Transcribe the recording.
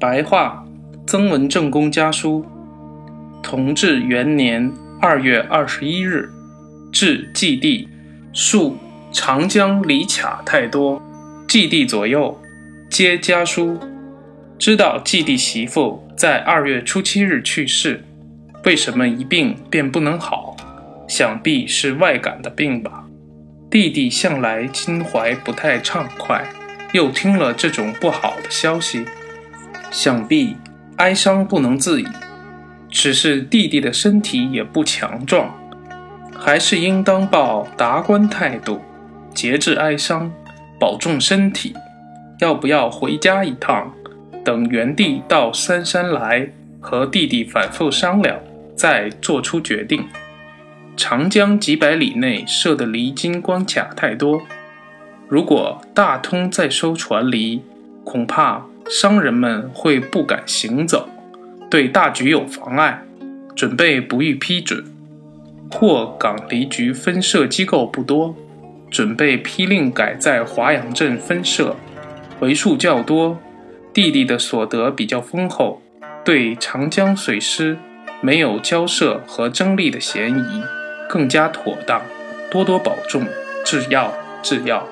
白话曾文正公家书，同治元年二月二十一日，至祭地，述长江里卡太多，祭地左右皆家书。知道祭地媳妇在二月初七日去世，为什么一病便不能好？想必是外感的病吧。弟弟向来心怀不太畅快，又听了这种不好的消息，想必哀伤不能自已。只是弟弟的身体也不强壮，还是应当抱达观态度，节制哀伤，保重身体。要不要回家一趟？等元帝到三山来，和弟弟反复商量，再做出决定。长江几百里内设的离津关卡太多，如果大通再收船离，恐怕商人们会不敢行走，对大局有妨碍，准备不予批准。或港离局分设机构不多，准备批令改在华阳镇分设，为数较多。弟弟的所得比较丰厚，对长江水师没有交涉和争利的嫌疑，更加妥当。多多保重，制药制药。